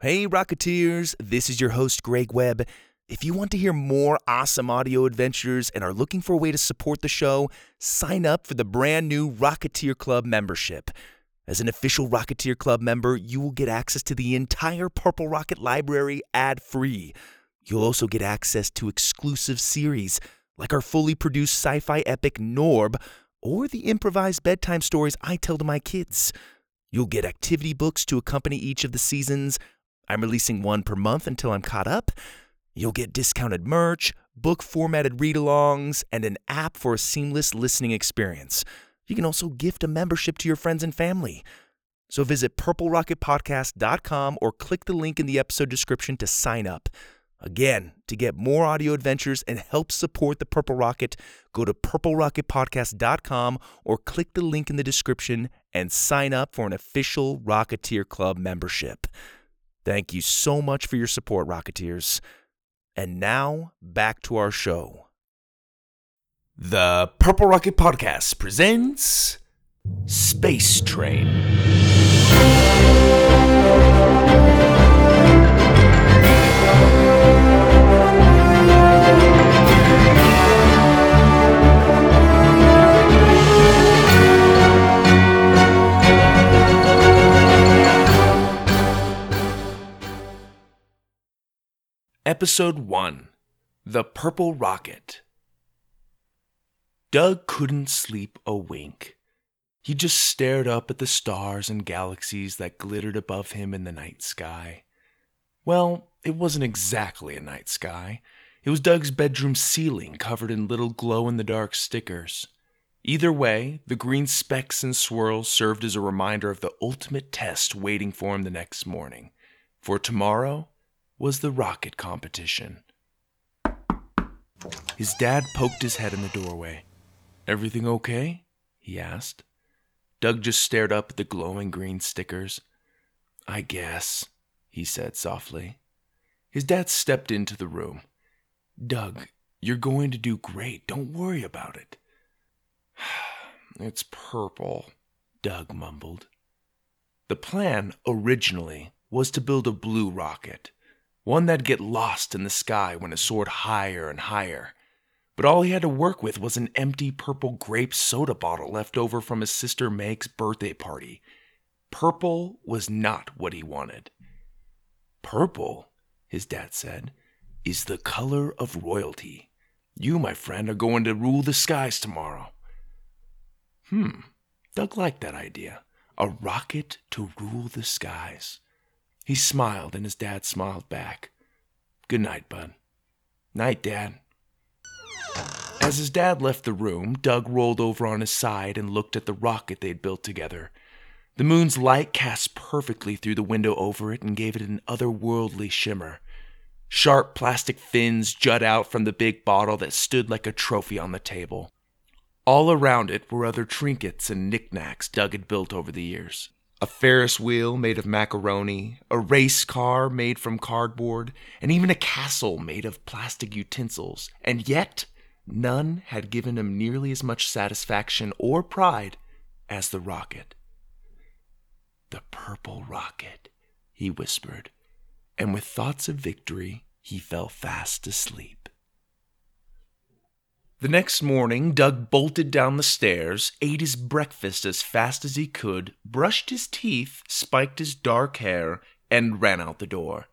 Hey, Rocketeers, this is your host, Greg Webb. If you want to hear more awesome audio adventures and are looking for a way to support the show, sign up for the brand new Rocketeer Club membership. As an official Rocketeer Club member, you will get access to the entire Purple Rocket library ad free. You'll also get access to exclusive series like our fully produced sci fi epic Norb or the improvised bedtime stories I tell to my kids. You'll get activity books to accompany each of the seasons. I'm releasing one per month until I'm caught up. You'll get discounted merch, book formatted read alongs, and an app for a seamless listening experience. You can also gift a membership to your friends and family. So visit purplerocketpodcast.com or click the link in the episode description to sign up. Again, to get more audio adventures and help support the Purple Rocket, go to purplerocketpodcast.com or click the link in the description and sign up for an official Rocketeer Club membership. Thank you so much for your support, Rocketeers. And now, back to our show. The Purple Rocket Podcast presents Space Train. Episode 1 The Purple Rocket. Doug couldn't sleep a wink. He just stared up at the stars and galaxies that glittered above him in the night sky. Well, it wasn't exactly a night sky. It was Doug's bedroom ceiling covered in little glow in the dark stickers. Either way, the green specks and swirls served as a reminder of the ultimate test waiting for him the next morning. For tomorrow, was the rocket competition. His dad poked his head in the doorway. Everything okay? he asked. Doug just stared up at the glowing green stickers. I guess, he said softly. His dad stepped into the room. Doug, you're going to do great. Don't worry about it. it's purple, Doug mumbled. The plan, originally, was to build a blue rocket one that'd get lost in the sky when it soared higher and higher. But all he had to work with was an empty purple grape soda bottle left over from his sister Meg's birthday party. Purple was not what he wanted. Purple, his dad said, is the color of royalty. You, my friend, are going to rule the skies tomorrow. Hmm, Doug liked that idea. A rocket to rule the skies. He smiled, and his dad smiled back. Good night, bud. Night, Dad. As his dad left the room, Doug rolled over on his side and looked at the rocket they'd built together. The moon's light cast perfectly through the window over it and gave it an otherworldly shimmer. Sharp plastic fins jut out from the big bottle that stood like a trophy on the table. All around it were other trinkets and knickknacks Doug had built over the years a Ferris wheel made of macaroni, a race car made from cardboard, and even a castle made of plastic utensils. And yet, none had given him nearly as much satisfaction or pride as the rocket. The purple rocket, he whispered, and with thoughts of victory, he fell fast asleep. The next morning, Doug bolted down the stairs, ate his breakfast as fast as he could, brushed his teeth, spiked his dark hair, and ran out the door.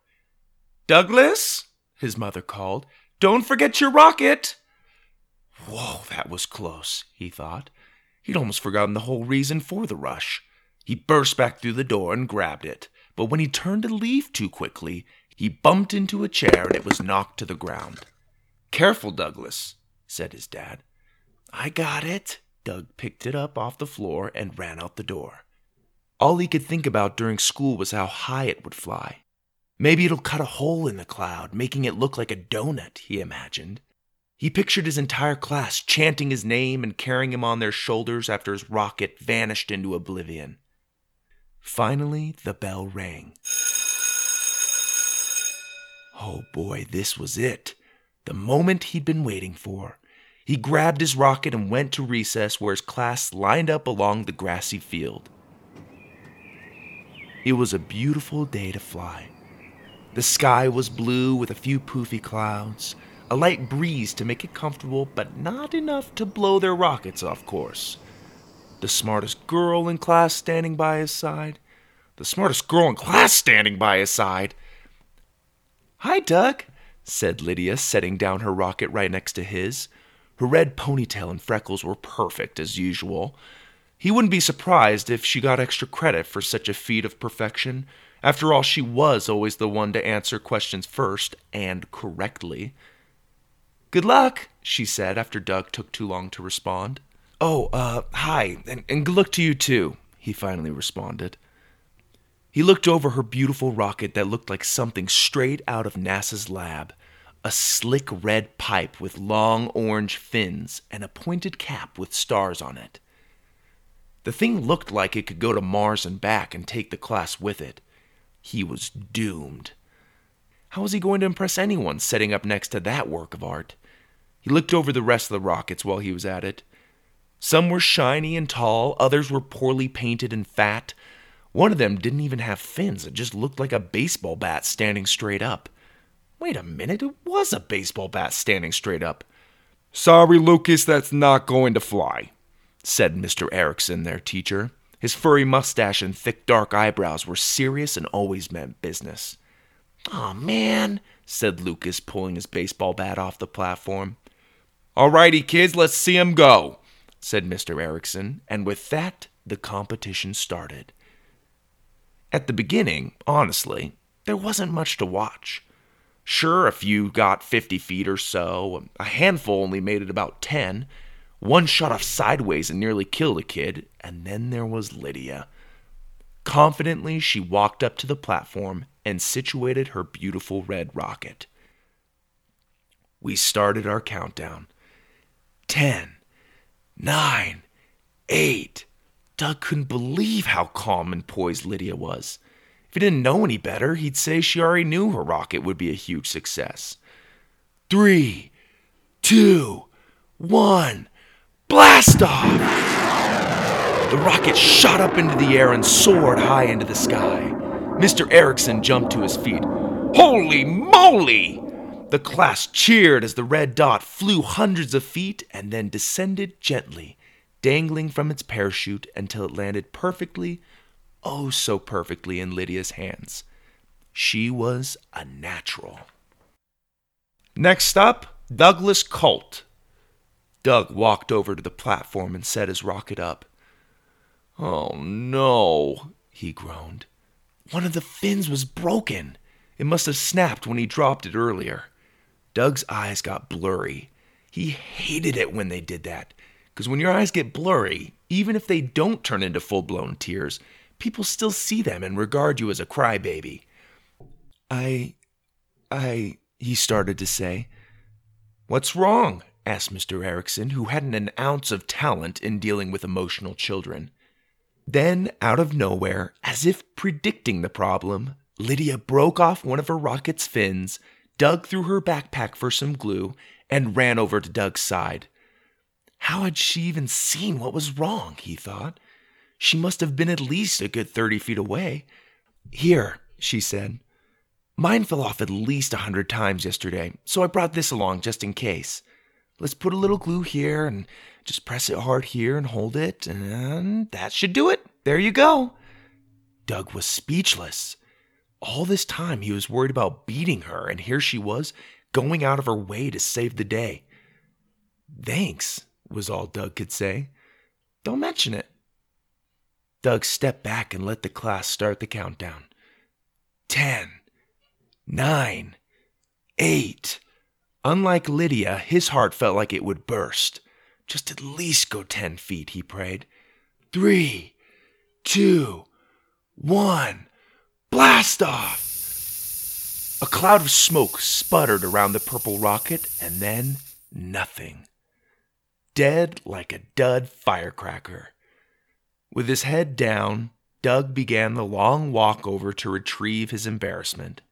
Douglas, his mother called, don't forget your rocket. Whoa, that was close, he thought. He'd almost forgotten the whole reason for the rush. He burst back through the door and grabbed it, but when he turned to leave too quickly, he bumped into a chair and it was knocked to the ground. Careful, Douglas, said his dad. I got it. Doug picked it up off the floor and ran out the door. All he could think about during school was how high it would fly. Maybe it'll cut a hole in the cloud, making it look like a donut, he imagined. He pictured his entire class chanting his name and carrying him on their shoulders after his rocket vanished into oblivion. Finally, the bell rang. Oh boy, this was it the moment he'd been waiting for. He grabbed his rocket and went to recess where his class lined up along the grassy field. It was a beautiful day to fly. The sky was blue with a few poofy clouds, a light breeze to make it comfortable, but not enough to blow their rockets off course. The smartest girl in class standing by his side. The smartest girl in class standing by his side. Hi, Doug, said Lydia, setting down her rocket right next to his. Her red ponytail and freckles were perfect as usual. He wouldn't be surprised if she got extra credit for such a feat of perfection. After all, she was always the one to answer questions first and correctly. Good luck, she said after Doug took too long to respond. Oh, uh, hi, and, and good luck to you too, he finally responded. He looked over her beautiful rocket that looked like something straight out of NASA's lab a slick red pipe with long orange fins and a pointed cap with stars on it. The thing looked like it could go to Mars and back and take the class with it. He was doomed. How was he going to impress anyone setting up next to that work of art? He looked over the rest of the rockets while he was at it. Some were shiny and tall, others were poorly painted and fat. One of them didn't even have fins, it just looked like a baseball bat standing straight up. Wait a minute, it was a baseball bat standing straight up. Sorry, Lucas, that's not going to fly, said Mr. Erickson, their teacher. His furry mustache and thick dark eyebrows were serious and always meant business. Aw, oh, man, said Lucas, pulling his baseball bat off the platform. All righty, kids, let's see him go, said Mr. Erickson, and with that, the competition started. At the beginning, honestly, there wasn't much to watch. Sure, a few got 50 feet or so, a handful only made it about 10, one shot off sideways and nearly killed a kid, and then there was Lydia. Confidently, she walked up to the platform and situated her beautiful red rocket. We started our countdown. Ten, nine, eight. Doug couldn't believe how calm and poised Lydia was. If he didn't know any better, he'd say she already knew her rocket would be a huge success. Three, two, one. Blast off! The rocket shot up into the air and soared high into the sky. Mr. Erickson jumped to his feet. Holy moly! The class cheered as the red dot flew hundreds of feet and then descended gently, dangling from its parachute until it landed perfectly, oh so perfectly, in Lydia's hands. She was a natural. Next up, Douglas Colt, Doug walked over to the platform and set his rocket up. Oh no, he groaned. One of the fins was broken. It must have snapped when he dropped it earlier. Doug's eyes got blurry. He hated it when they did that. Because when your eyes get blurry, even if they don't turn into full blown tears, people still see them and regard you as a crybaby. I. I. he started to say. What's wrong? asked Mr. Erickson, who hadn't an ounce of talent in dealing with emotional children. Then, out of nowhere, as if predicting the problem, Lydia broke off one of her rocket's fins, dug through her backpack for some glue, and ran over to Doug's side. How had she even seen what was wrong? he thought. She must have been at least a good thirty feet away. Here, she said. Mine fell off at least a hundred times yesterday, so I brought this along just in case. Let's put a little glue here and just press it hard here and hold it, and that should do it. There you go. Doug was speechless. All this time he was worried about beating her, and here she was, going out of her way to save the day. Thanks, was all Doug could say. Don't mention it. Doug stepped back and let the class start the countdown. Ten, nine, eight, Unlike Lydia, his heart felt like it would burst. Just at least go ten feet, he prayed. Three, two, one, blast off! A cloud of smoke sputtered around the purple rocket, and then nothing. Dead like a dud firecracker. With his head down, Doug began the long walk over to retrieve his embarrassment.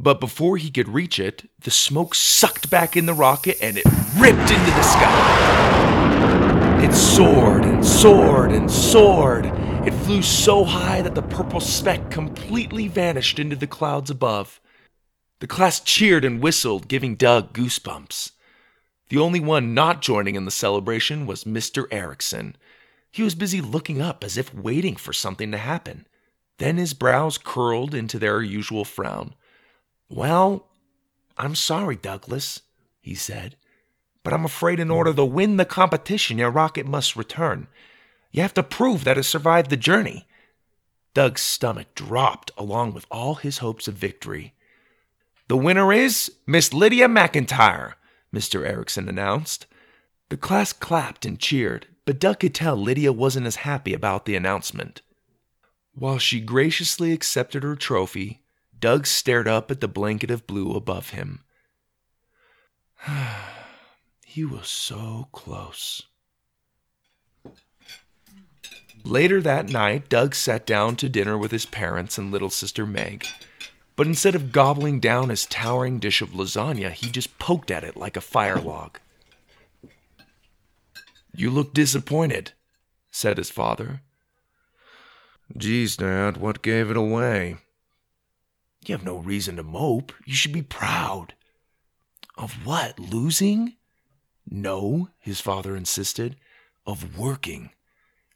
But before he could reach it, the smoke sucked back in the rocket and it ripped into the sky. It soared and soared and soared. It flew so high that the purple speck completely vanished into the clouds above. The class cheered and whistled, giving Doug goosebumps. The only one not joining in the celebration was Mr. Erickson. He was busy looking up as if waiting for something to happen. Then his brows curled into their usual frown. Well, I'm sorry, Douglas, he said, but I'm afraid in order to win the competition, your rocket must return. You have to prove that it survived the journey. Doug's stomach dropped along with all his hopes of victory. The winner is Miss Lydia McIntyre, Mr. Erickson announced. The class clapped and cheered, but Doug could tell Lydia wasn't as happy about the announcement. While she graciously accepted her trophy, Doug stared up at the blanket of blue above him. he was so close. Later that night, Doug sat down to dinner with his parents and little sister Meg. But instead of gobbling down his towering dish of lasagna, he just poked at it like a fire log. You look disappointed, said his father. Geez, Dad, what gave it away? You have no reason to mope. You should be proud. Of what? Losing? No, his father insisted. Of working.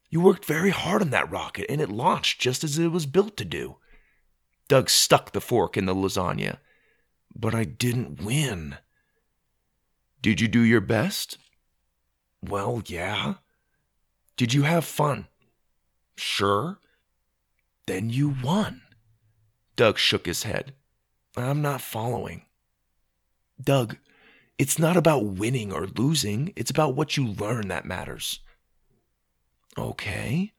You worked very hard on that rocket, and it launched just as it was built to do. Doug stuck the fork in the lasagna. But I didn't win. Did you do your best? Well, yeah. Did you have fun? Sure. Then you won. Doug shook his head. I'm not following. Doug, it's not about winning or losing, it's about what you learn that matters. Okay.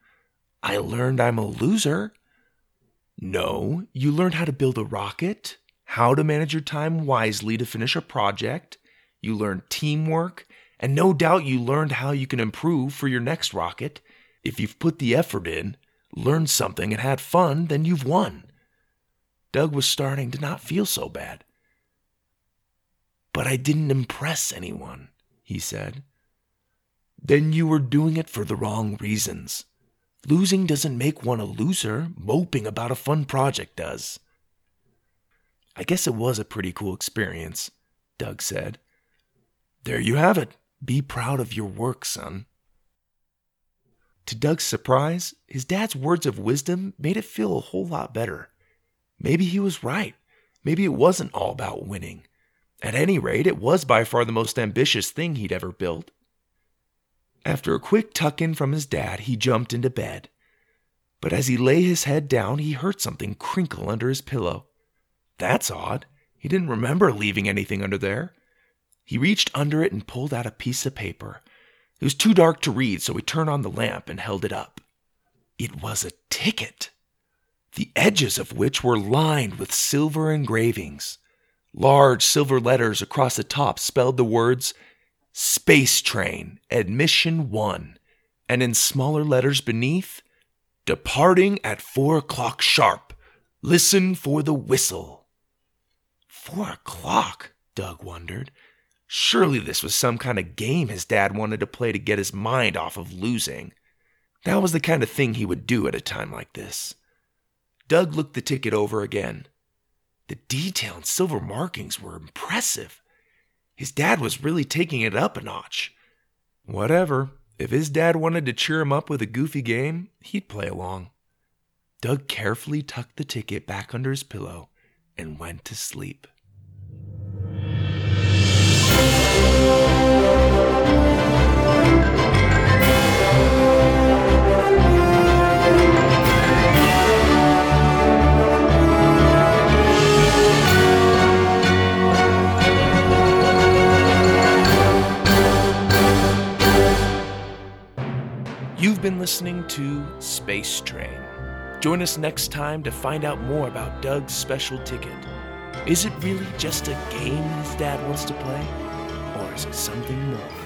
I learned I'm a loser. No, you learned how to build a rocket, how to manage your time wisely to finish a project, you learned teamwork, and no doubt you learned how you can improve for your next rocket. If you've put the effort in, learned something, and had fun, then you've won. Doug was starting to not feel so bad. But I didn't impress anyone, he said. Then you were doing it for the wrong reasons. Losing doesn't make one a loser, moping about a fun project does. I guess it was a pretty cool experience, Doug said. There you have it. Be proud of your work, son. To Doug's surprise, his dad's words of wisdom made it feel a whole lot better. Maybe he was right. Maybe it wasn't all about winning. At any rate, it was by far the most ambitious thing he'd ever built. After a quick tuck in from his dad, he jumped into bed. But as he lay his head down, he heard something crinkle under his pillow. That's odd. He didn't remember leaving anything under there. He reached under it and pulled out a piece of paper. It was too dark to read, so he turned on the lamp and held it up. It was a ticket, the edges of which were lined with silver engravings. Large silver letters across the top spelled the words Space Train, Admission 1, and in smaller letters beneath, Departing at 4 o'clock sharp. Listen for the whistle. Four o'clock? Doug wondered. Surely this was some kind of game his dad wanted to play to get his mind off of losing. That was the kind of thing he would do at a time like this. Doug looked the ticket over again. The detail and silver markings were impressive. His dad was really taking it up a notch. Whatever. If his dad wanted to cheer him up with a goofy game, he'd play along. Doug carefully tucked the ticket back under his pillow and went to sleep. Listening to Space Train. Join us next time to find out more about Doug's special ticket. Is it really just a game his dad wants to play? Or is it something more?